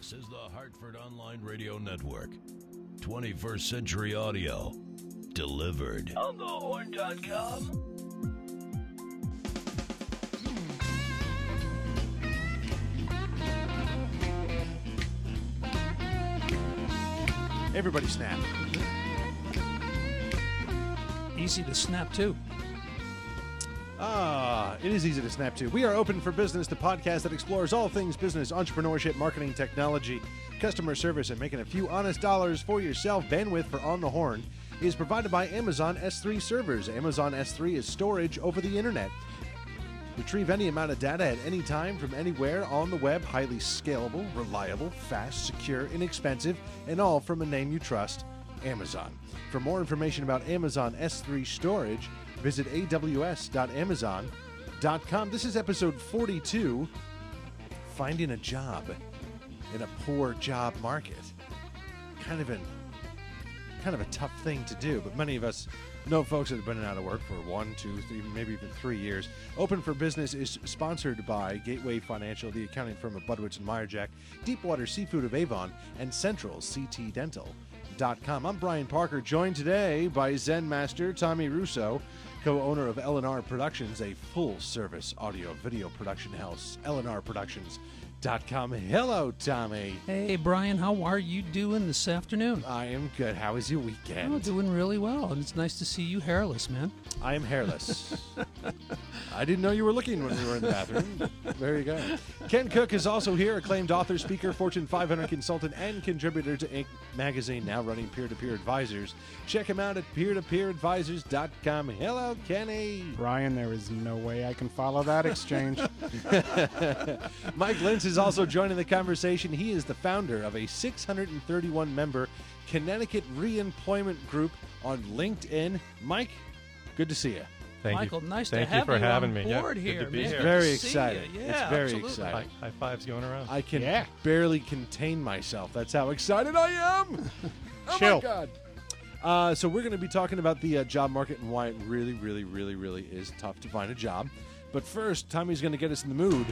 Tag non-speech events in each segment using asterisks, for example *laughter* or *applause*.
This is the Hartford Online Radio Network. 21st Century Audio. Delivered. On thehorn.com. Everybody snap. Easy to snap too. Ah, it is easy to snap to. We are open for business, the podcast that explores all things business, entrepreneurship, marketing, technology, customer service, and making a few honest dollars for yourself. Bandwidth for On the Horn is provided by Amazon S3 servers. Amazon S3 is storage over the internet. Retrieve any amount of data at any time from anywhere on the web. Highly scalable, reliable, fast, secure, inexpensive, and all from a name you trust Amazon. For more information about Amazon S3 storage, visit aws.amazon.com. This is episode 42 Finding a Job in a Poor Job Market. Kind of an kind of a tough thing to do, but many of us know folks that have been out of work for one, two, three, maybe even three years. Open for Business is sponsored by Gateway Financial, the accounting firm of Budwitz and Meyerjack, Deepwater Seafood of Avon, and Central CT Dental.com. I'm Brian Parker, joined today by Zen Master Tommy Russo, co-owner of LNR Productions, a full-service audio video production house. LNR Productions.com. Hello, Tommy. Hey, Brian, how are you doing this afternoon? I am good. How was your weekend? Oh, doing really well, and it's nice to see you hairless, man. I am hairless. *laughs* I didn't know you were looking when we were in the bathroom. *laughs* There you go. Ken Cook is also here, acclaimed author, speaker, Fortune 500 consultant, and contributor to Inc. magazine, now running peer to peer advisors. Check him out at peer-to-peeradvisors.com. Hello, Kenny. Brian, there is no way I can follow that exchange. *laughs* Mike Lentz is also joining the conversation. He is the founder of a 631 member Connecticut reemployment group on LinkedIn. Mike, good to see you. Thank Michael, you. nice Thank to you have for you having on me. Yeah, board good here, to be man. here. Good Very to see excited. you. It's very absolutely. exciting. High, high fives going around. I can Yeah. barely contain myself. That's how excited I am. *laughs* oh Chill. my god. Uh, so we're going to be talking about the uh, job market and why it really, really, really, really is tough to find a job. But first, Tommy's going to get us in the mood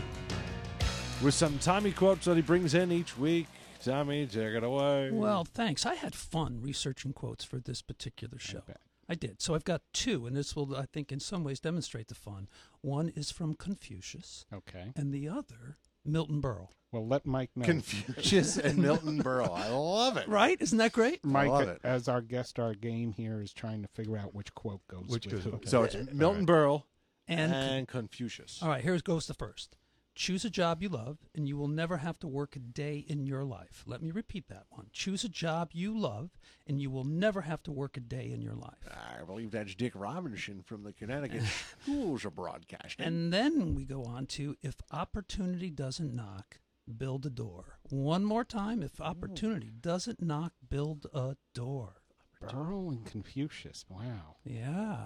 with some Tommy quotes that he brings in each week. Tommy, take it away. Well, thanks. I had fun researching quotes for this particular show. Bet. I did. So I've got two, and this will, I think, in some ways demonstrate the fun. One is from Confucius, Okay. and the other, Milton Berle. Well, let Mike know. Confucius *laughs* and Milton Berle. I love it. Right? Isn't that great? Mike, love it. as our guest, our game here is trying to figure out which quote goes Which with goes- who. okay. So it's Milton Berle And, and, Confucius. all right, here goes the first. Choose a job you love, and you will never have to work a day in your life. Let me repeat that one. Choose a job you love, and you will never have to work a day in your life. I believe that's Dick Robinson from the Connecticut *laughs* Schools of Broadcasting. And then we go on to if opportunity doesn't knock, build a door. One more time. If opportunity doesn't knock, build a door. Berle and Confucius. Wow. Yeah.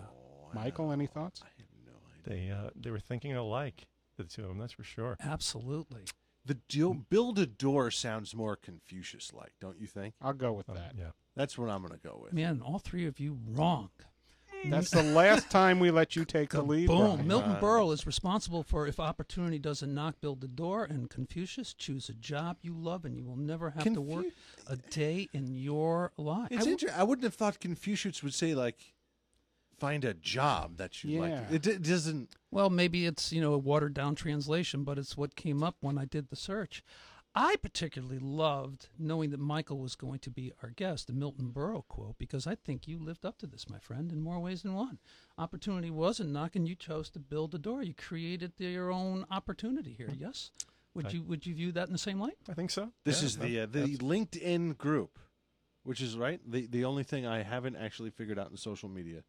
Michael, any thoughts? I have no idea. They uh, they were thinking alike, the two of them. That's for sure. Absolutely. The do- build a door sounds more Confucius like, don't you think? I'll go with Uh, that. yeah. That's what I'm going to go with. Man, all three of you wrong. That's the last time we let you take the lead. Boom. Brian. Milton Berle is responsible for if opportunity doesn't knock, build the door. And Confucius, choose a job you love, and you will never have to work Confu- a day in your life. It's interesting. I wouldn't have thought Confucius would say, like, find a job that you Yeah. like. It, it doesn't. Well, maybe it's, you know, a watered down translation, but it's what came up when I did the search. I particularly loved knowing that Michael was going to be our guest, the Milton Berle quote, because I think you lived up to this, my friend, in more ways than one. Opportunity wasn't knocking, you chose to build the door. You created your own opportunity here, yes? Would I- you would you view that in the same light? I think so. This Yeah, is the uh, the LinkedIn group, which is right. The the only thing I haven't actually figured out in social media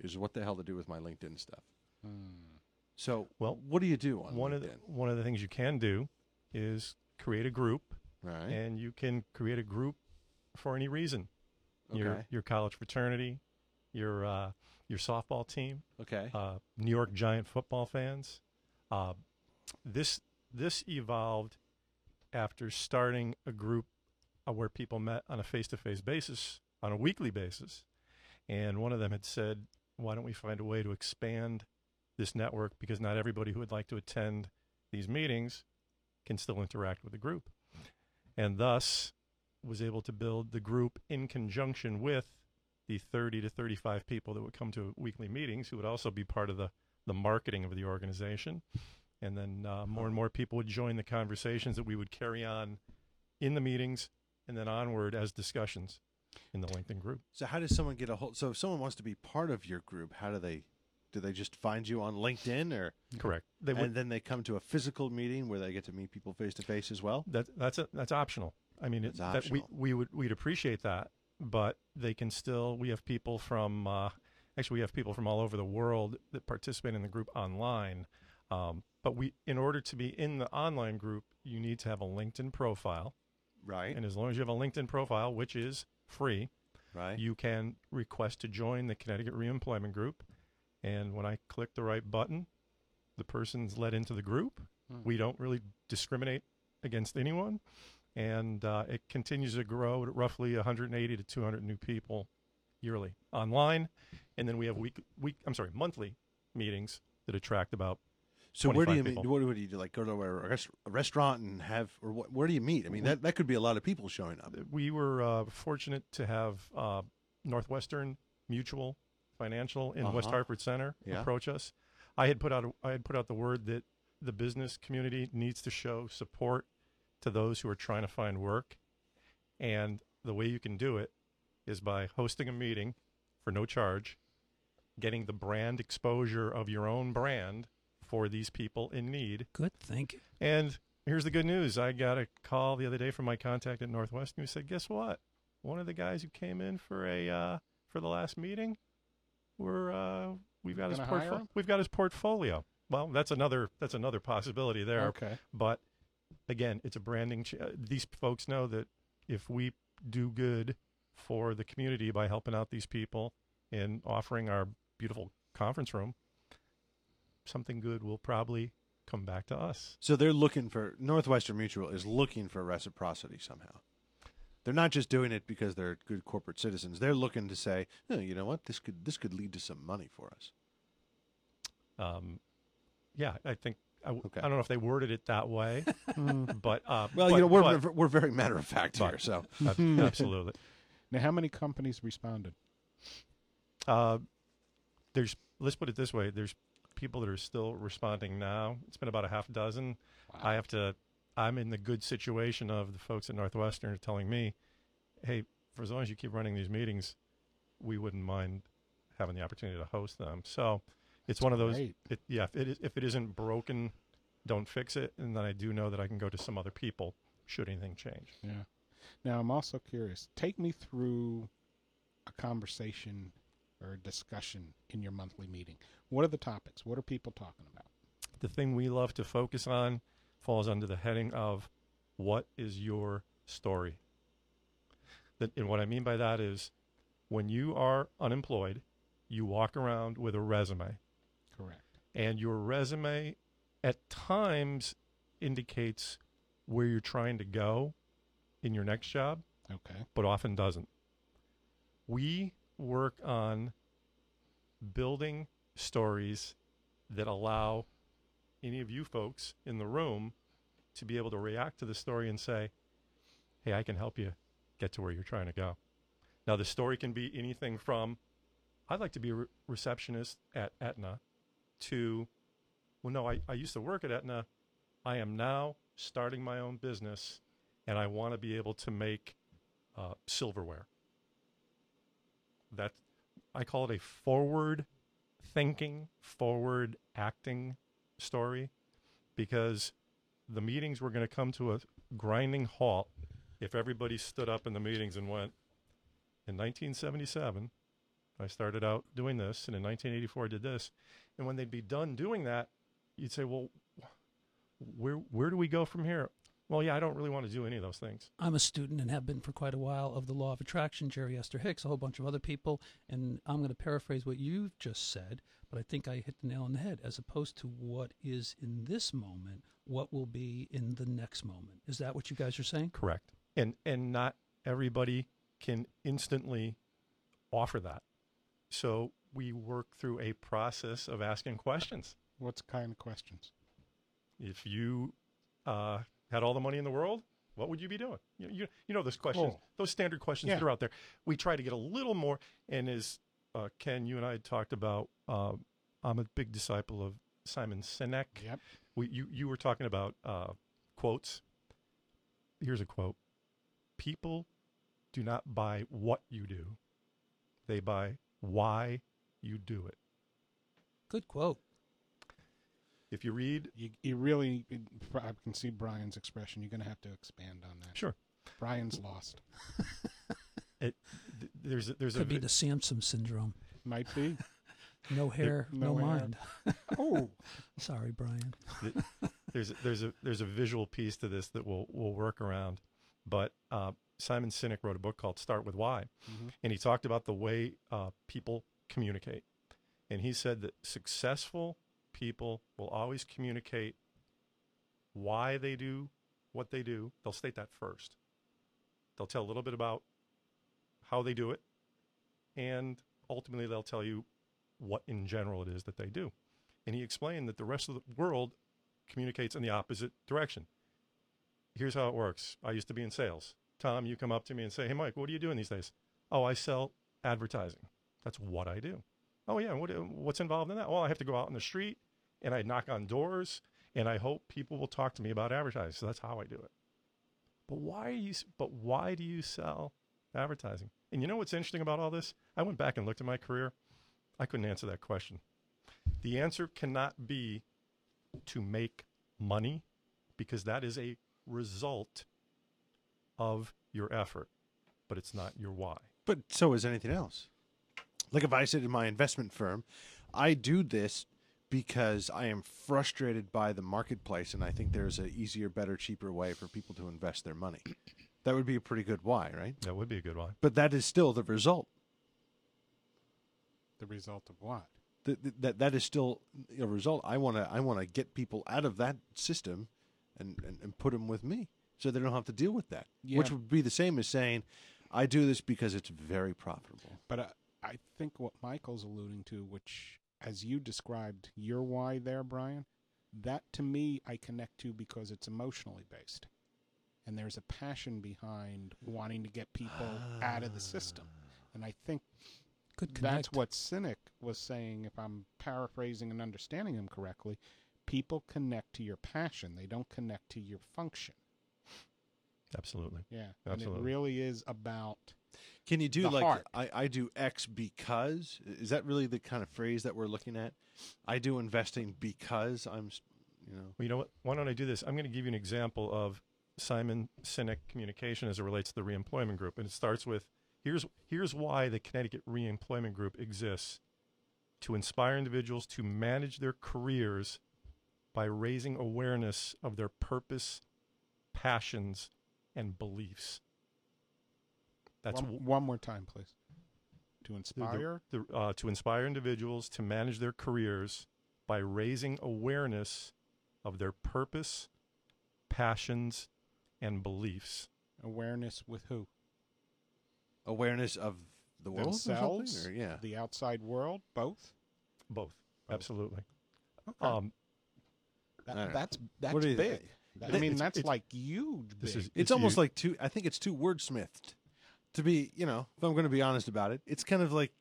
is what the hell to do with my LinkedIn stuff. Hmm. So, Well, what do you do on one LinkedIn? of the one of the things you can do is create a group, right? and you can create a group for any reason. Your Okay. your college fraternity, your uh, your softball team, okay. uh, New York Giant football fans. Uh, this this evolved after starting a group uh, where people met on a face-to-face basis on a weekly basis, and one of them had said, "Why don't we find a way to expand this network because not everybody who would like to attend these meetings can still interact with the group." and thus was able to build the group in conjunction with the 30 to 35 people that would come to weekly meetings who would also be part of the, the marketing of the organization. And then uh, more and more people would join the conversations that we would carry on in the meetings and then onward as discussions in the LinkedIn group. So how does someone get a hold? So if someone wants to be part of your group, how do they? Do they just find you on LinkedIn, or Correct. They would, and then they come to a physical meeting where they get to meet people face to face as well? that that's a, that's optional. I mean, it, It's that we we would we'd appreciate that, but they can still. We have people from uh, actually we have people from all over the world that participate in the group online. Um, but we, in order to be in the online group, you need to have a LinkedIn profile, Right. and as long as you have a LinkedIn profile, which is free, right. you can request to join the Connecticut Reemployment Group. And when I click the right button, the person's let into the group. Hmm. We don't really discriminate against anyone. And uh, it continues to grow at roughly 180 to 200 new people yearly online. And then we have week, week I'm sorry, monthly meetings that attract about so where do 25 you meet? What, what do you do? Like go to a, res- a restaurant and have, or what, where do you meet? I mean, that, that could be a lot of people showing up. we were uh, fortunate to have uh, Northwestern Mutual Financial in West Uh-huh. Hartford Center Yeah. approach us. I had put out a, I had put out the word that the business community needs to show support to those who are trying to find work, and the way you can do it is by hosting a meeting for no charge, getting the brand exposure of your own brand for these people in need, Good thinking. and here's the good news. I got a call the other day from my contact at Northwestern who said, "Guess what? One of the guys who came in for a uh, for the last meeting, we're uh, we've got his Gonna hire portfolio. We've got his portfolio. Well, that's another that's another possibility there. Okay. But again, it's a branding. Ch- uh, these folks know that if we do good for the community by helping out these people and offering our beautiful conference room, something good will probably come back to us. So they're looking for Northwestern Mutual is looking for reciprocity somehow. They're not just doing it because they're good corporate citizens. They're looking to say, oh, you know what, this could this could lead to some money for us. Um, yeah, I think I, w- Okay. I don't know if they worded it that way, *laughs* but uh, Well, but- you know, we're but- we're, we're very matter of fact here. So *laughs* absolutely. Now, how many companies responded? Uh, there's let's put it this way: there's people that are still responding now. It's been about a half dozen. I have to. I'm in the good situation of the folks at Northwestern are telling me, "Hey, for as long as you keep running these meetings, we wouldn't mind having the opportunity to host them." So it's one of those. It, yeah, if it, is, if it isn't broken, don't fix it. And then I do know that I can go to some other people should anything change. Yeah. Now, I'm also curious. Take me through a conversation or a discussion in your monthly meeting. What are the topics? What are people talking about? the thing we love to focus on falls under the heading of what is your story? And what I mean by that is when you are unemployed, you walk around with a resume, Correct. and your resume at times indicates where you're trying to go in your next job, Okay. but often doesn't. We work on building stories that allow any of you folks in the room to be able to react to the story and say, hey, I can help you get to where you're trying to go. Now, the story can be anything from, I'd like to be a re- receptionist at Aetna, to, well, no, I, I used to work at Aetna. I am now starting my own business, and I want to be able to make uh, silverware. That I call it a forward thinking, forward acting story because the meetings were going to come to a grinding halt if everybody stood up in the meetings and went, in 1977, I started out doing this, and in 1984, I did this. And when they'd be done doing that, you'd say, well, where, where do we go from here? Well, yeah, I don't really want to do any of those things. I'm a student and have been for quite a while of the law of attraction, Jerry Esther Hicks, a whole bunch of other people. And I'm going to paraphrase what you've just said, but I think I hit the nail on the head as opposed to what is in this moment, what will be in the next moment. Is that what you guys are saying? Correct. And and not everybody can instantly offer that. So we work through a process of asking questions. What's kind of questions? If you uh, had all the money in the world what would you be doing? You, you, you know those questions, Oh. those standard questions Yeah. that are out there. We try to get a little more. And as uh, Ken, you and I had talked about, uh, I'm a big disciple of Simon Sinek. Yep. We, you, you were talking about uh, quotes. Here's a quote People do not buy what you do, they buy why you do it. Good quote. If you read, You, you really, I can see Brian's expression. You're going to have to expand on that. sure, Brian's lost. *laughs* it, th- there's a, there's a Could be the Samson syndrome. Might be. *laughs* No hair, no no, hair. mind. *laughs* Oh, Sorry, Brian. there's a, there's a there's a visual piece to this that we'll we'll work around. But uh, Simon Sinek wrote a book called Start with Why, Mhm. and he talked about the way uh, people communicate, and he said that successful people will always communicate why they do what they do. They'll state that first. They'll tell a little bit about how they do it, and ultimately they'll tell you what in general it is that they do. And he explained that the rest of the world communicates in the opposite direction. Here's how it works. I used to be in sales. Tom, you come up to me and say, "Hey, Mike, what are you doing these days?" "Oh, I sell advertising. That's what I do." "Oh yeah, what, what's involved in that?" "Well, I have to go out in the street and I knock on doors and I hope people will talk to me about advertising." So that's how I do it. But why are you? But why do you sell advertising? And you know what's interesting about all this? I went back and looked at my career. I couldn't answer that question. The answer cannot be to make money because that is a result of your effort, but it's not your why. But so is anything else. Like if I said in my investment firm, I do this because I am frustrated by the marketplace and I think there's an easier, better, cheaper way for people to invest their money. *clears throat* That would be a pretty good why, right? That would be a good why. But that is still the result. the result of what? That that, that is still a result. I want to I want to get people out of that system and, and, and put them with me so they don't have to deal with that. Which would be the same as saying, I do this because it's very profitable. But I, I think what Michael's alluding to, which as you described your why there, Brian, that to me I connect to because it's emotionally based. And there's a passion behind wanting to get people out of the system. And I think Good that's what Sinek was saying, if I'm paraphrasing and understanding him correctly. People connect to your passion, they don't connect to your function. Absolutely. Yeah. And it really is about Can you do The like heart. I, I do X because? Is that really the kind of phrase that we're looking at? I do investing because I'm, you know. Well, you know what? Why don't I do this? I'm going to give you an example of Simon Sinek communication as it relates to the reemployment group, and it starts with here's here's why the Connecticut Reemployment Group exists to inspire individuals to manage their careers by raising awareness of their purpose, passions, and beliefs. That's one, w- one more time, please. To the- the- inspire. the, uh, to inspire individuals to manage their careers by raising awareness of their purpose, passions, and beliefs. awareness with who? Awareness of the world. Themselves, Or, yeah. the outside world, both. Both, Both. absolutely. Okay. Um, That- I don't know. that's that's What do you- big. That- I mean, it's- that's it's- like huge. this big. is- It's It's almost you- like two. I think it's too wordsmithed. To be, you know, if I'm going to be honest about it, it's kind of like,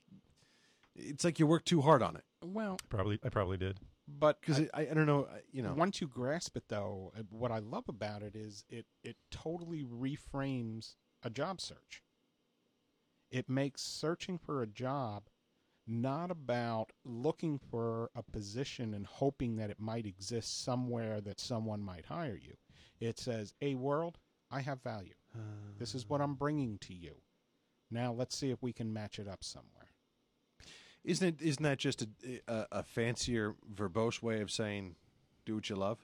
it's like you work too hard on it. well, probably, I probably did. but Because I- I, I don't know, I- you know. once you grasp it, though, uh, what I love about it is it it totally reframes a job search. It makes searching for a job not about looking for a position and hoping that it might exist somewhere that someone might hire you. It says, "A world, I have value. This is what I'm bringing to you. Now let's see if we can match it up somewhere." Isn't it? Isn't that just a, a, a fancier, verbose way of saying, "Do what you love"?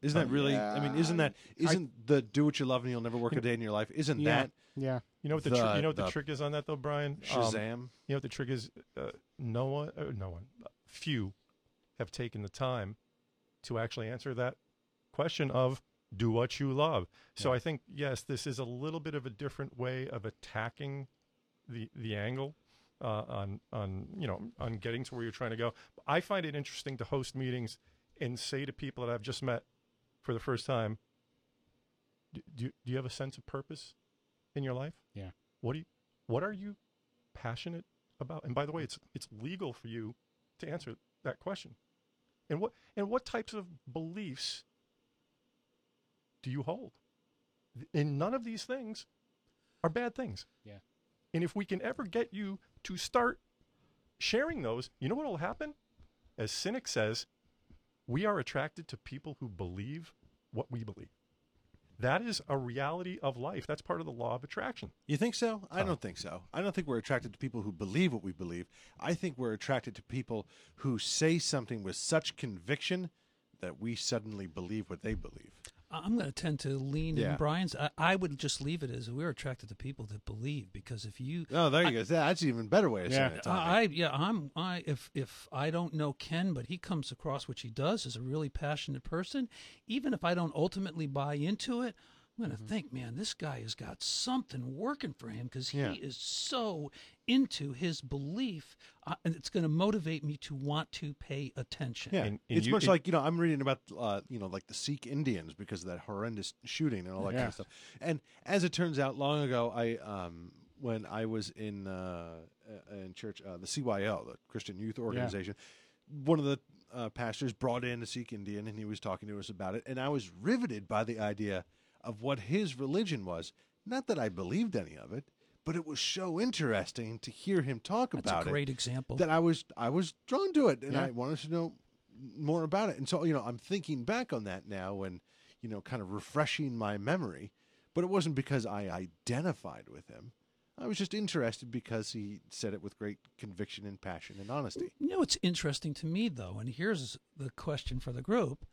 Isn't that really? I mean, isn't that I- isn't the "do what you love" and you'll never work a day in your life? Isn't Yeah. that Yeah. You know what the, The- tri- you know what the, the trick is on that though, Brian? Um, Shazam? you know what the trick is? Uh, no one, uh, no one, few have taken the time to actually answer that question of do what you love. So Yeah. I think yes, this is a little bit of a different way of attacking the the angle uh, on on you know on getting to where you're trying to go. I find it interesting to host meetings and say to people that I've just met, for the first time, do, do, you, do you have a sense of purpose in your life? Yeah. What do you, what are you passionate about? And by the way, it's it's legal for you to answer that question. And what and what types of beliefs do you hold? And none of these things are bad things. Yeah. And if we can ever get you to start sharing those, you know what will happen? As Sinek says, we are attracted to people who believe what we believe. That is a reality of life. That's part of the law of attraction. You think so? I don't think so. I don't think we're attracted to people who believe what we believe. I think we're attracted to people who say something with such conviction that we suddenly believe what they believe. I'm going to tend to lean Yeah. in Brian's. I, I would just leave it as we're attracted to people that believe because if you Oh, there you go. That's an even better way of saying it. Tommy. I, I yeah I'm I if if I don't know Ken but he comes across which he does as a really passionate person even if I don't ultimately buy into it I'm going to think man this guy has got something working for him because he Yeah. is so into his belief uh, and it's going to motivate me to want to pay attention. Yeah, And- and it's you- much it- like you know I'm reading about uh, you know like the Sikh Indians because of that horrendous shooting and all that kind of stuff. And as it turns out, long ago, I um, when I was in uh, uh, in church, uh, the CYL, the Christian Youth Organization, one of the uh, pastors brought in a Sikh Indian and he was talking to us about it, and I was riveted by the idea of what his religion was. Not that I believed any of it, but it was so interesting to hear him talk about it. that's about a it great example that I was I was drawn to it and Yeah. I wanted to know more about it. And so, you know, I'm thinking back on that now and, you know, kind of refreshing my memory. But it wasn't because I identified with him. I was just interested because he said it with great conviction and passion and honesty. You know what's interesting to me, though, and here's the question for the group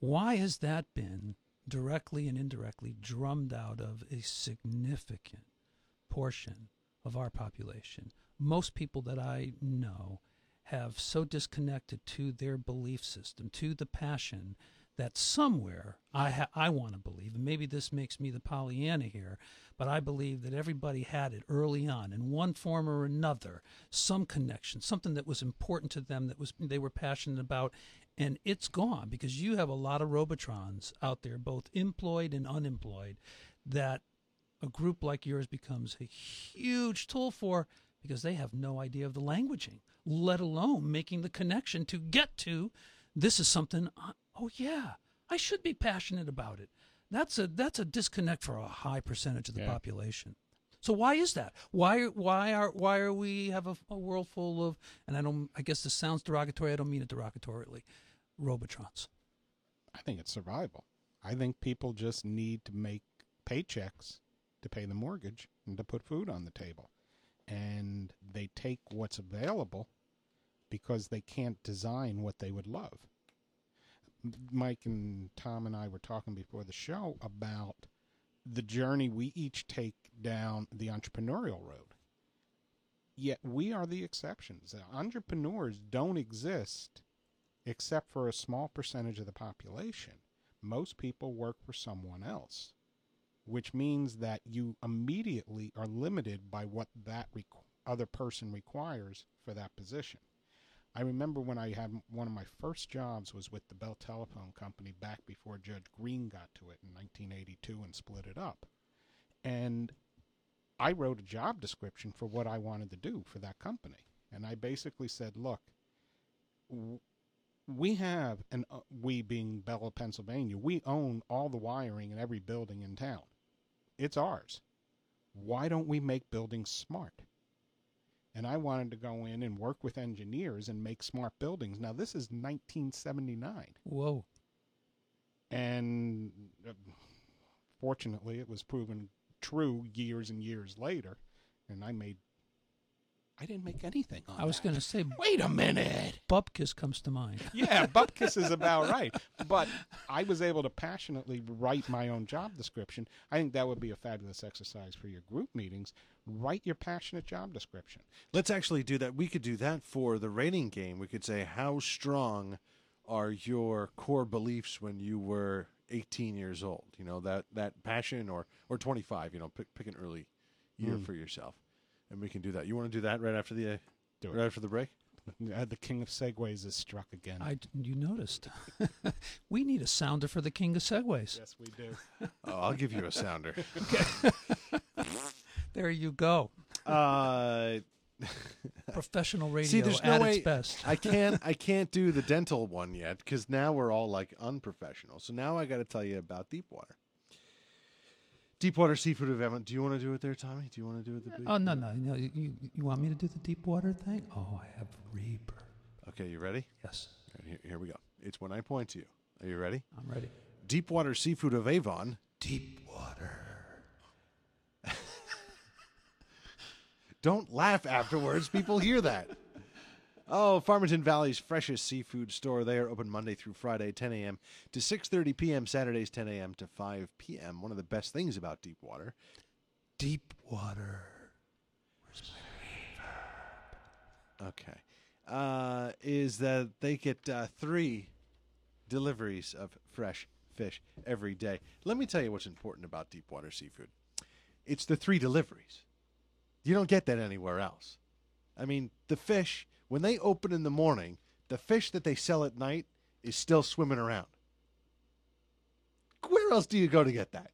why has that been directly and indirectly drummed out of a significant portion of our population? Most people that I know have so disconnected to their belief system, to the passion, that somewhere I ha- I want to believe, and maybe this makes me the Pollyanna here, but I believe that everybody had it early on in one form or another, some connection, something that was important to them that was they were passionate about, and it's gone because you have a lot of Robotrons out there, both employed and unemployed, that a group like yours becomes a huge tool for because they have no idea of the languaging, let alone making the connection to get to this is something I, oh yeah, I should be passionate about it. That's a that's a disconnect for a high percentage of the Yeah. population. So why is that? Why why are why are we have a, a world full of and I don't I guess this sounds derogatory. I don't mean it derogatorily. Robotrons. I think it's survival. I think people just need to make paychecks to pay the mortgage and to put food on the table. And they take what's available because they can't design what they would love. Mike and Tom and I were talking before the show about the journey we each take down the entrepreneurial road. Yet we are the exceptions. Entrepreneurs don't exist except for a small percentage of the population. Most people work for someone else, which means that you immediately are limited by what that other person requires for that position. I remember when I had one of my first jobs was with the Bell Telephone Company back before Judge Greene got to it in 1982 and split it up. And I wrote a job description for what I wanted to do for that company. And I basically said, look, we have, and uh, we being Bell of, Pennsylvania, we own all the wiring in every building in town. It's ours. Why don't we make buildings smart? And I wanted to go in and work with engineers and make smart buildings. Now, this is 1979. Whoa. And uh, fortunately, it was proven true years and years later. And I made, I didn't make anything on I was that. going to say Wait a minute. Bupkis comes to mind. *laughs* Yeah, Bupkis *laughs* is about right. But I was able to passionately write my own job description. I think that would be a fabulous exercise for your group meetings. Write your passionate job description. Let's actually do that. We could do that for the rating game. We could say, how strong are your core beliefs when you were 18 years old? You know, that, that passion or, or 25, you know, pick, pick an early year Mm. for yourself. And we can do that. You want to do that right after the, uh, Do it. right after the break? Uh, the king of segues is struck again. I you noticed. *laughs* we need a sounder for the king of segues. yes, we do. *laughs* Oh, I'll give you a sounder. okay. *laughs* There you go. Uh, Professional radio See, there's no at way its best. I can't. I can't do the dental one yet because now we're all like unprofessional. So now I got to tell you about Deepwater. Deepwater Seafood Event. Do you want to do it there, Tommy? Do you want to do it? The big- oh no no no! You, you want me to do the Deepwater thing? Oh, I have Reaper. Okay, you ready? Yes, Here, here we go. It's when I point to you. Are you ready? I'm ready. Deepwater Seafood of Avon. Deepwater. *laughs* Don't laugh afterwards. People hear that. Oh, Farmington Valley's freshest seafood store. They are open Monday through Friday, 10 a.m. to 6:30 p.m. Saturdays, 10 a.m. to 5 p.m. One of the best things about Deepwater. Deep water. Okay, uh, is that they get uh, three deliveries of fresh fish every day. Let me tell you what's important about Deepwater Seafood. It's the three deliveries. You don't get that anywhere else. I mean, the fish when they open in the morning, the fish that they sell at night is still swimming around. Where else do you go to get that?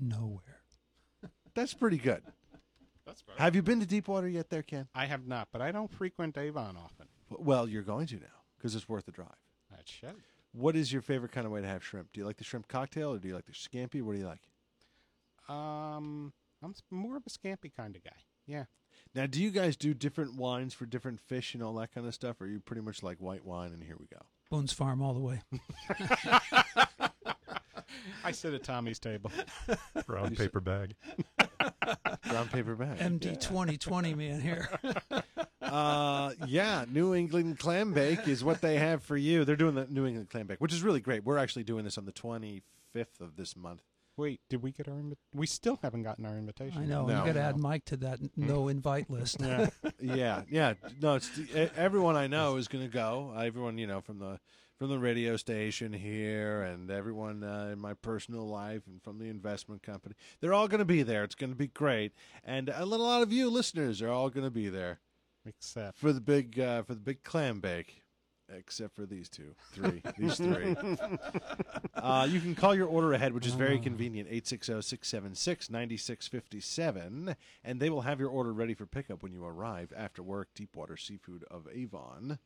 Nowhere. That's pretty good. That's right. Have you been to Deepwater yet, there, Ken? I have not, but I don't frequent Avon often. Well, you're going to now because it's worth the drive. That should. What is your favorite kind of way to have shrimp? Do you like the shrimp cocktail or do you like the scampi? What do you like? Um, I'm more of a scampi kind of guy. Yeah. Now, do you guys do different wines for different fish and all that kind of stuff? Or are you pretty much like white wine and here we go? Boone's Farm all the way. *laughs* I sit at Tommy's table. *laughs* *laughs* Brown paper bag. Brown paper bag. MD 2020 man here. uh, yeah, New England clam bake is what they have for you. They're doing the New England clam bake, which is really great. We're actually doing this on the 25th of this month. Wait, did we get our invitation? We still haven't gotten our invitation. I know. No. you got to add Mike to that n- no invite list. Yeah. *laughs* yeah, yeah. No, it's e- everyone I know is going to go. Everyone you know from the from the radio station here, and everyone uh, in my personal life, and from the investment company. They're all going to be there. It's going to be great, and a lot of you listeners are all going to be there Except for the big uh, for the big clam bake. Except for these two, three, these three. *laughs* Uh, you can call your order ahead, which is very convenient, 860-676-9657, and they will have your order ready for pickup when you arrive after work. Deepwater Seafood of Avon.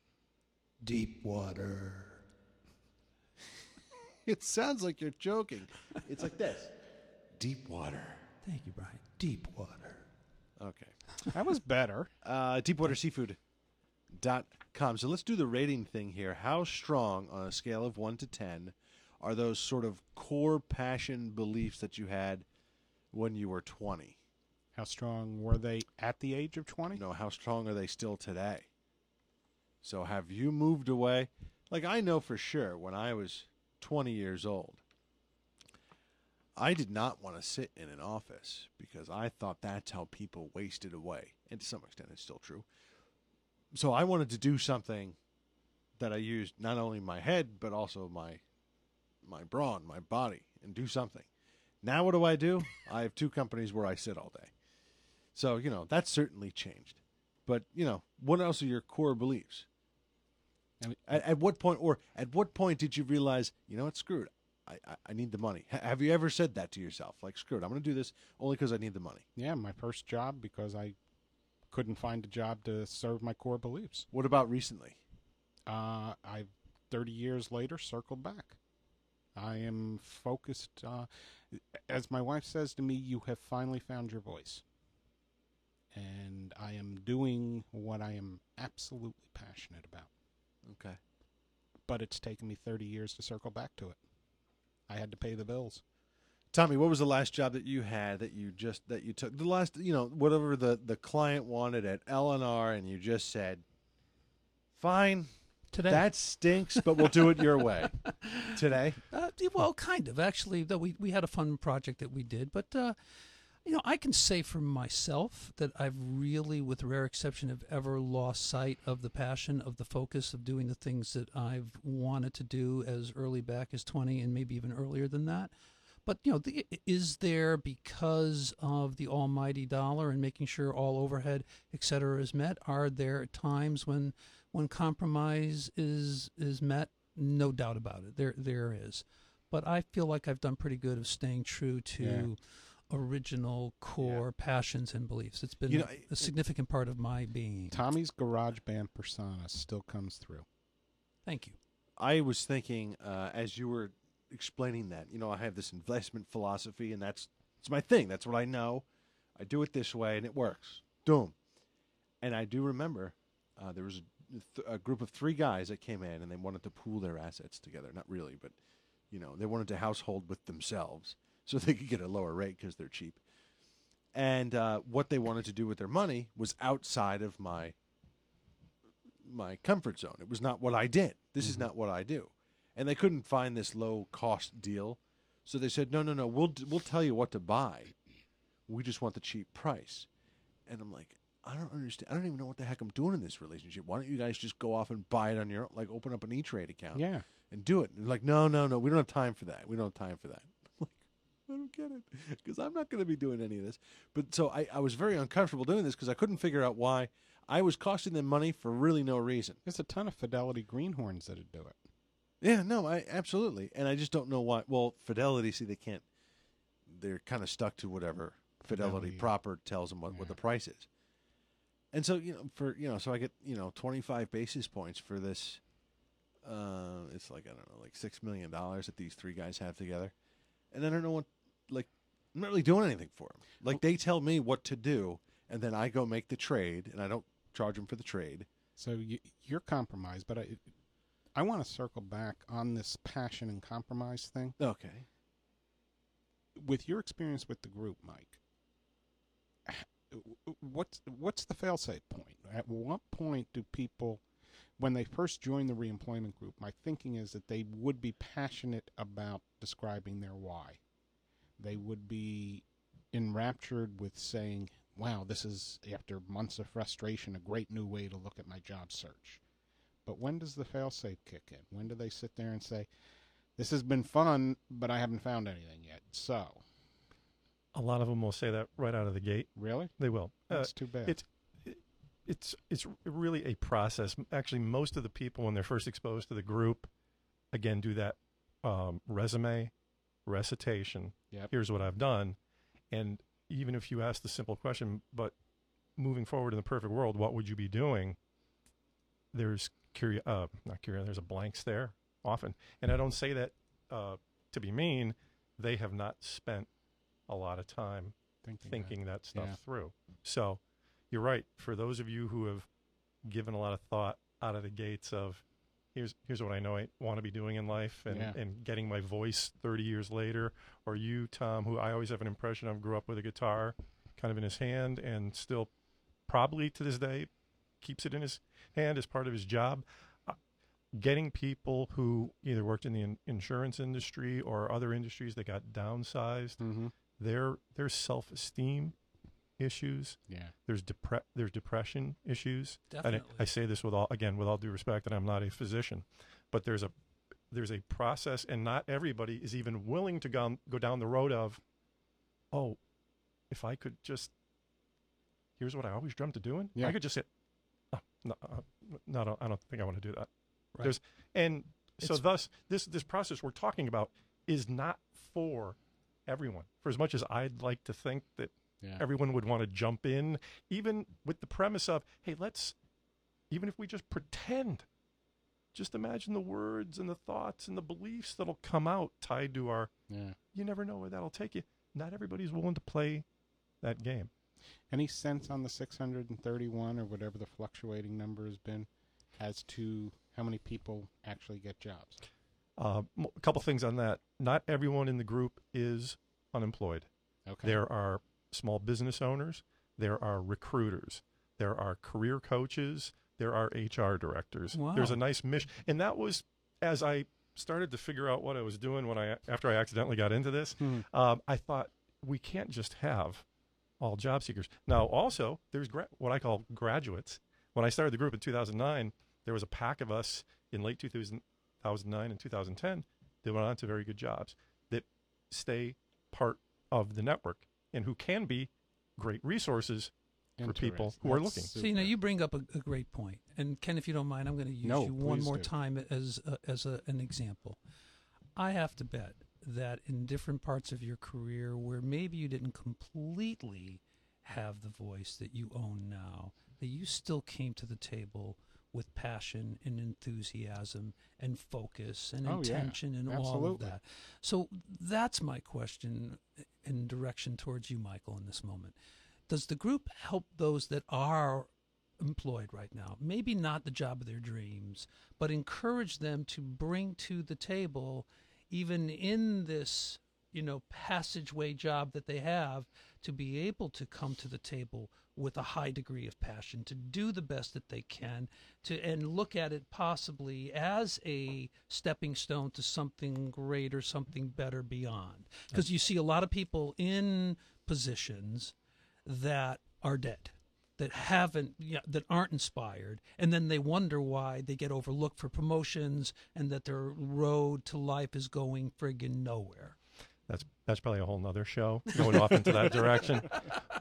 Deepwater. *laughs* It sounds like you're joking. It's like this. Deepwater. Thank you, Brian. Deepwater. Okay. that was better. Uh, deepwaterseafood.com. So let's do the rating thing here. How strong, on a scale of 1 to 10, are those sort of core passion beliefs that you had when you were 20? How strong were they at the age of 20? You know, how strong are they still today? So have you moved away? Like I know for sure when I was 20 years old, I did not want to sit in an office because I thought that's how people wasted away. And to some extent it's still true. So I wanted to do something that I used not only my head but also my my brawn, my body and do something. Now what do I do? *laughs* I have two companies where I sit all day. So, you know, that's certainly changed. But, you know, what else are your core beliefs? I mean- At, at what point, or at what point did you realize, you know what, screwed, I, I, I need the money? Ha- have you ever said that to yourself? Like, screwed, I'm going to do this only because I need the money. Yeah, my first job because I couldn't find a job to serve my core beliefs. What about recently? Uh, I, 30 years later, circled back. I am focused. Uh, as my wife says to me, you have finally found your voice. And I am doing what I am absolutely passionate about. Okay. But it's taken me 30 years to circle back to it. I had to pay the bills. Tommy, what was the last job that you had that you just that you took? The last, you know, whatever the the client wanted at L and R, and you just said, "Fine, Today. that stinks, but we'll do it your *laughs* way." Today, Uh, well, kind of actually. Though we we had a fun project that we did, but uh, you know, I can say for myself that I've really, with rare exception, have ever lost sight of the passion, of the focus of doing the things that I've wanted to do as early back as twenty, and maybe even earlier than that. But you know, the, is there because of the almighty dollar and making sure all overhead, et cetera, is met? Are there times when when compromise is is met? No doubt about it. There there is, but I feel like I've done pretty good of staying true to. Yeah. Original core passions and beliefs. It's been You know, a significant part of my being. Tommy's garage band persona still comes through. Thank you. I was thinking uh, as you were explaining that, you know, I have this investment philosophy, and that's it's my thing. That's what I know. I do it this way, and it works. Boom. And I do remember uh, there was a, th- a group of three guys that came in, and they wanted to pool their assets together. Not really, but you know, they wanted to household with themselves so they could get a lower rate because they're cheap. And uh, what they wanted to do with their money was outside of my my comfort zone. It was not what I did. This is not what I do. And they couldn't find this low cost deal. So they said, "No, no, no. We'll we'll tell you what to buy. We just want the cheap price." And I'm like, "I don't understand. I don't even know what the heck I'm doing in this relationship. Why don't you guys just go off and buy it on your own, like open up an E-Trade account Yeah. and do it?" And they're like, "No, no, no. We don't have time for that. We don't have time for that." *laughs* I'm like, I don't get it because I'm not going to be doing any of this. But so I, I was very uncomfortable doing this because I couldn't figure out why I was costing them money for really no reason. There's a ton of Fidelity greenhorns that'd do it. Yeah, no, I absolutely, and I just don't know why. Well, Fidelity, see, they can't. They're kind of stuck to whatever Fidelity, Fidelity. proper tells them what, what the price is. And so you know, for you know, so I get you know twenty five basis points for this. Uh, it's like I don't know, like six million dollars that these three guys have together, and I don't know what like. I'm not really doing anything for them. Like they tell me what to do, and then I go make the trade, and I don't charge them for the trade. So you, you're compromised, but I, I want to circle back on this passion and compromise thing. Okay. With your experience with the group, Mike, what's what's the fail-safe point? At what point do people, when they first join the reemployment group, my thinking is that they would be passionate about describing their why. They would be enraptured with saying, "Wow, this is after months of frustration, a great new way to look at my job search." But when does the fail-safe kick in? When do they sit there and say, "This has been fun, but I haven't found anything yet"? So, A lot of them will say that right out of the gate. really, They will. Uh, that's too bad. it's it's it's really a process. Actually, most of the people when they're first exposed to the group, again, do that um, resume recitation. Yep. Here's what I've done, and even if you ask the simple question, but moving forward in the perfect world, what would you be doing? There's curio, uh, not curious. There's a blanks there often, and I don't say that uh, to be mean. They have not spent a lot of time thinking, thinking that stuff Yeah. through. So you're right. For those of you who have given a lot of thought out of the gates of here's here's what I know I want to be doing in life and, Yeah. and getting my voice 30 years later, or you, Tom, who I always have an impression of grew up with a guitar kind of in his hand and still probably to this day keeps it in his hand as part of his job. Uh, Getting people who either worked in the in- insurance industry or other industries that got downsized, Mm-hmm. their their self esteem issues. Yeah. There's depre- there's depression issues. And I, Definitely. I say this with all again with all due respect, and I'm not a physician, but there's a there's a process, and not everybody is even willing to go go down the road of, oh, if I could just, here's what I always dreamt of doing. Yeah. I could just oh, no, uh, I don't- I don't think I want to do that. Right. There's and so It's- thus this this process we're talking about is not for everyone. For as much as I'd like to think that Yeah. everyone would want to jump in, even with the premise of, hey, let's, even if we just pretend, just imagine the words and the thoughts and the beliefs that'll come out tied to our, yeah. you never know where that'll take you. Not everybody's willing to play that game. Any sense on the 631 or whatever the fluctuating number has been as to how many people actually get jobs? Uh, m- a couple things on that. Not everyone in the group is unemployed. Okay. There are small business owners. There are recruiters. There are career coaches. There are HR directors. Wow. There's a nice mission, and that was as I started to figure out what I was doing when I after I accidentally got into this. Hmm. Um, I thought we can't just have all job seekers. Now, also there's gra- what I call graduates. When I started the group in 2009, there was a pack of us in late 2009 and 2010 that went on to very good jobs that stay part of the network and who can be great resources for people Interesting. who are That's looking. So you know, you bring up a, a great point, and Ken, if you don't mind, I'm going to use No, you one more do. time as a, as a, an example. I have to bet that in different parts of your career, where maybe you didn't completely have the voice that you own now, that you still came to the table with passion and enthusiasm and focus and Oh, yeah. intention and all of that. So that's my question and direction towards you, Michael, in this moment. Does the group help those that are employed right now? Maybe not the job of their dreams, but encourage them to bring to the table, even in this, you know, passageway job that they have, to be able to come to the table with a high degree of passion, to do the best that they can, to and look at it possibly as a stepping stone to something greater, something better beyond. Because you see a lot of people in positions that are dead that haven't yeah, that aren't inspired and then they wonder why they get overlooked for promotions and that their road to life is going friggin' nowhere That's that's probably a whole nother show going off into that direction. *laughs*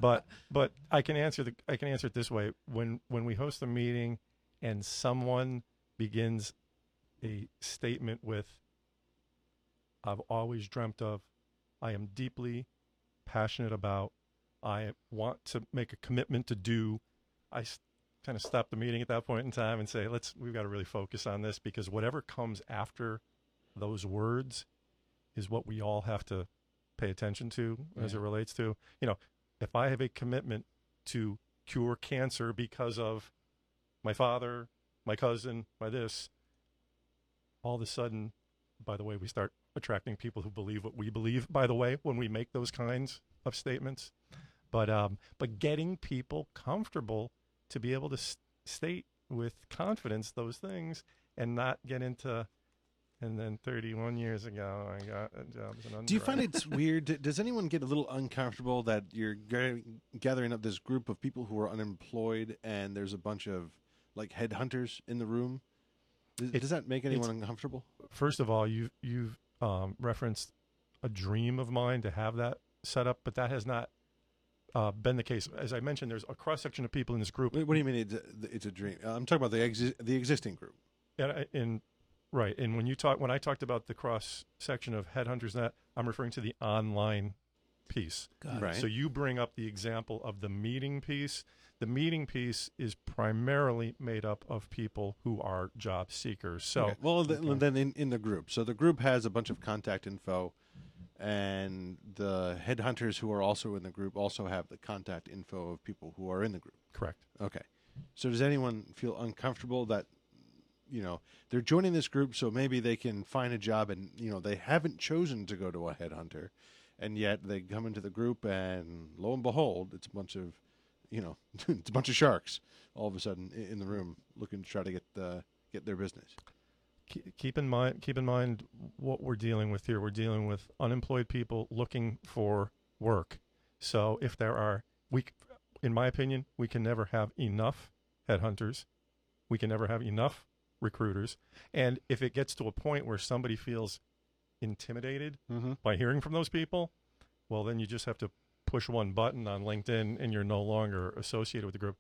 But but I can answer the I can answer it this way. When when we host a meeting and someone begins a statement with I've always dreamt of, I am deeply passionate about, I want to make a commitment to do, I kind of stop the meeting at that point in time and say, let's we've got to really focus on this because whatever comes after those words is what we all have to pay attention to as it relates to you know if i have a commitment to cure cancer because of my father my cousin my this all of a sudden by the way we start attracting people who believe what we believe by the way when we make those kinds of statements but um but getting people comfortable to be able to state with confidence those things and not get into and then 31 years ago i got a job as an Do you find underwriter." it's weird? Does anyone get a little uncomfortable that you're ga- gathering up this group of people who are unemployed and there's a bunch of like headhunters in the room? Does, It's- does that make anyone uncomfortable? first of all, you've you've um, referenced a dream of mine to have that set up, but that has not uh, been the case. As I mentioned, there's a cross section of people in this group, What, what do you mean it's a, it's a dream? I'm talking about the exi- the existing group. and, I- and right. And when you talk, when I talked about the cross section of headhunters, and that I'm referring to the online piece. Got it. Right. So you bring up the example of the meeting piece. The meeting piece is primarily made up of people who are job seekers. So Okay. well, th- Okay. then in, in the group. So the group has a bunch of contact info, and the headhunters who are also in the group also have the contact info of people who are in the group. correct. Okay. So does anyone feel uncomfortable that you know they're joining this group so maybe they can find a job and you know they haven't chosen to go to a headhunter and yet they come into the group and lo and behold it's a bunch of you know *laughs* it's a bunch of sharks all of a sudden in the room looking to try to get the get their business. Ke- keep in mind keep in mind what we're dealing with here. We're dealing with unemployed people looking for work. So if there are we in my opinion we can never have enough headhunters. We can never have enough recruiters. And if it gets to a point where somebody feels intimidated Mm-hmm. by hearing from those people well then you just have to push one button on linkedin and you're no longer associated with the group.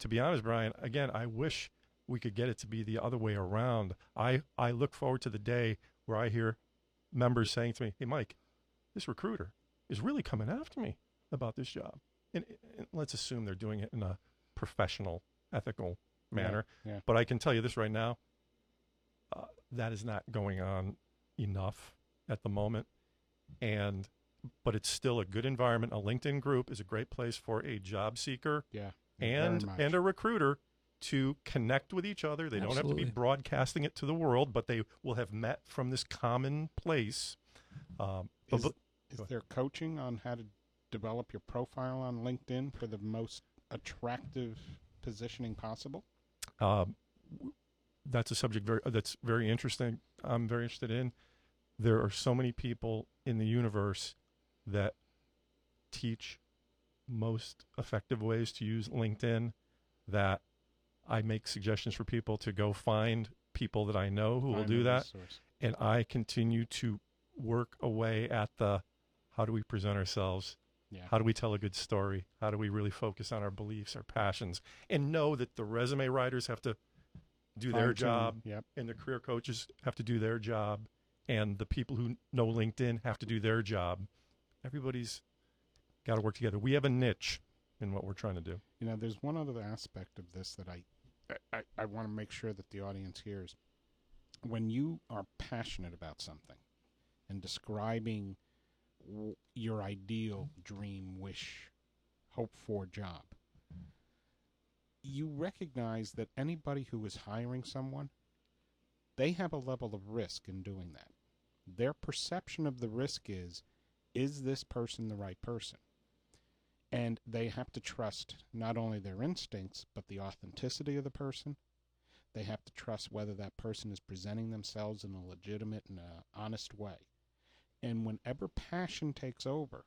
To be honest brian again i wish we could get it to be the other way around. I, I look forward to the day where I hear members saying to me, Hey, Mike, this recruiter is really coming after me about this job. And, and let's assume they're doing it in a professional, ethical manner. yeah. But I can tell you this right now uh, that is not going on enough at the moment. And but it's still a good environment. A LinkedIn group is a great place for a job seeker Yeah. and and a recruiter to connect with each other. They don't have to be broadcasting it to the world, but they will have met from this common place. Um, Is, but- is there coaching on how to develop your profile on LinkedIn for the most attractive positioning possible? um, that's a subject very that's very interesting. I'm very interested in. There are so many people in the universe that teach most effective ways to use LinkedIn that I make suggestions for people to go find people that I know who will do that. resource. and I continue to work away at the how do we present ourselves? Yeah. How do we tell a good story? How do we really focus on our beliefs, our passions, and know that the resume writers have to do their job, Yep. and the career coaches have to do their job, and the people who know LinkedIn have to do their job. Everybody's got to work together. We have a niche in what we're trying to do. You know, there's one other aspect of this that I, I, I want to make sure that the audience hears. When you are passionate about something and describing w- your ideal dream, wish, hope for job, you recognize that anybody who is hiring someone, they have a level of risk in doing that. Their perception of the risk is, is this person the right person? And they have to trust not only their instincts but the authenticity of the person. They have to trust whether that person is presenting themselves in a legitimate and uh, honest way. And whenever passion takes over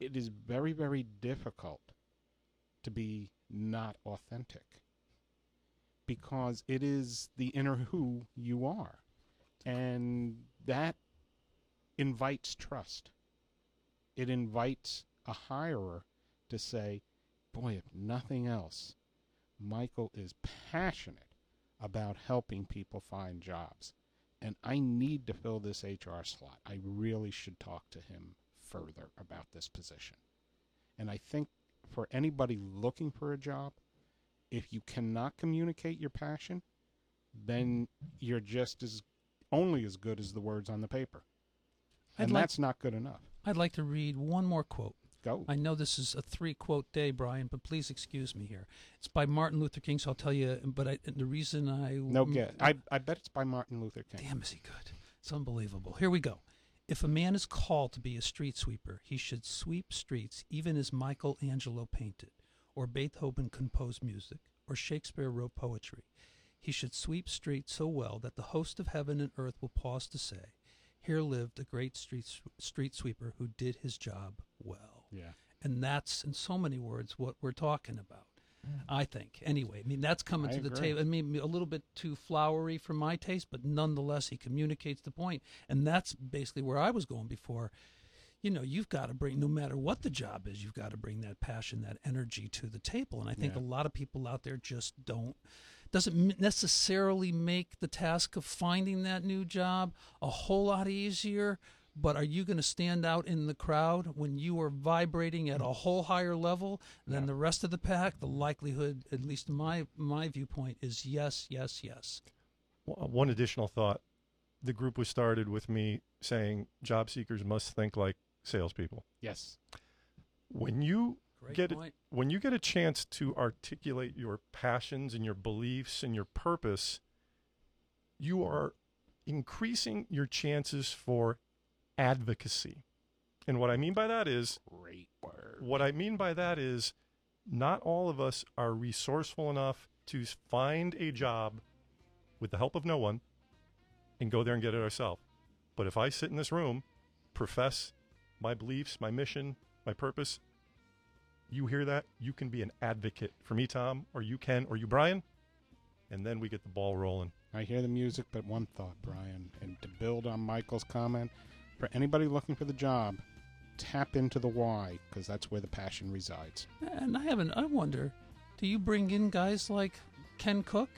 it is very very difficult to be not authentic. Because it is the inner who you are. And that invites trust. It invites a hirer to say, boy, if nothing else, Michael is passionate about helping people find jobs. And I need to fill this HR slot. I really should talk to him further about this position. And I think for anybody looking for a job, if you cannot communicate your passion, then you're just as only as good as the words on the paper. And like- that's not good enough. I'd like to read one more quote. Go. I know this is a three quote day, Brian, but please excuse me here. It's by Martin Luther King, so I'll tell you. But I, the reason I No guess. I, I bet it's by Martin Luther King. Damn, is he good? It's unbelievable. Here we go. If a man is called to be a street sweeper, he should sweep streets even as Michelangelo painted, or Beethoven composed music, or Shakespeare wrote poetry. He should sweep streets so well that the host of heaven and earth will pause to say, Here lived a great street, street sweeper who did his job well. Yeah. And that's, in so many words, what we're talking about. I think. Anyway, I mean that's coming I to the agree. table. I mean a little bit too flowery for my taste, but nonetheless he communicates the point, and that's basically where I was going before. You know, you've got to bring no matter what the job is, you've got to bring that passion, that energy to the table, and I think Yeah. a lot of people out there just don't. Doesn't necessarily make the task of finding that new job a whole lot easier. But are you going to stand out in the crowd when you are vibrating at a mm. whole higher level than Yeah. the rest of the pack? The likelihood, at least my my viewpoint, is yes, yes, yes. One additional thought: the group was started with me saying job seekers must think like salespeople. Yes. When you Great get it, point. when you get a chance to articulate your passions and your beliefs and your purpose, you are increasing your chances for advocacy. And what I mean by that is Great word. what I mean by that is not all of us are resourceful enough to find a job with the help of no one and go there and get it ourselves. But if I sit in this room, profess my beliefs, my mission, my purpose, you hear that, you can be an advocate for me, Tom, or you can, or you, Brian, and then we get the ball rolling. I hear the music, but one thought, Brian, and to build on Michael's comment, for anybody looking for the job, tap into the why, because that's where the passion resides. And I haven't. I wonder, do you bring in guys like Ken Cook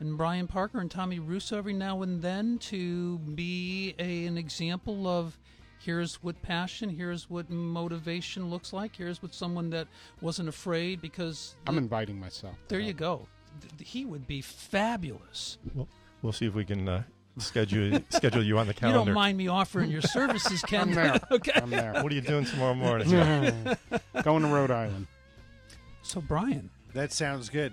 and Brian Parker and Tommy Russo every now and then to be a, an example of here's what passion, here's what motivation looks like, here's what someone that wasn't afraid because I'm the- inviting myself. to there you go. Th- He would be fabulous. We'll, we'll see if we can uh, schedule *laughs* schedule you on the calendar. You calendar. don't mind me offering your services, *laughs* Ken? I'm there. *laughs* okay. I'm there. What are you doing tomorrow morning? Going to Rhode Island. So Brian, That sounds good.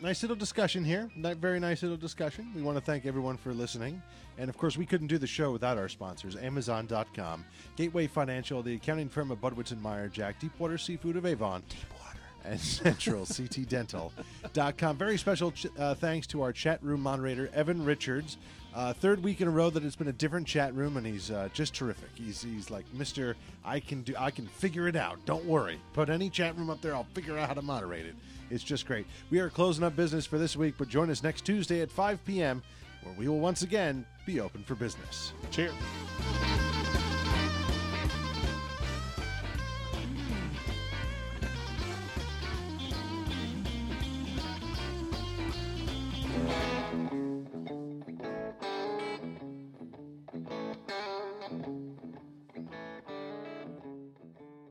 Nice little discussion here. Ni- Very nice little discussion. We want to thank everyone for listening. And of course, we couldn't do the show without our sponsors Amazon.com, Gateway Financial, the accounting firm of Budwitz and Meyer, Jack, Deepwater Seafood of Avon, Deepwater, and *laughs* Central CTDental.com. Very special ch- uh, thanks to our chat room moderator, Evan Richards. Uh, third week in a row that it's been a different chat room, and he's uh, just terrific. He's he's like Mister. I can do. I can figure it out. Don't worry. Put any chat room up there. I'll figure out how to moderate it. It's just great. We are closing up business for this week, but join us next Tuesday at 5 p.m. where we will once again be open for business. Cheers.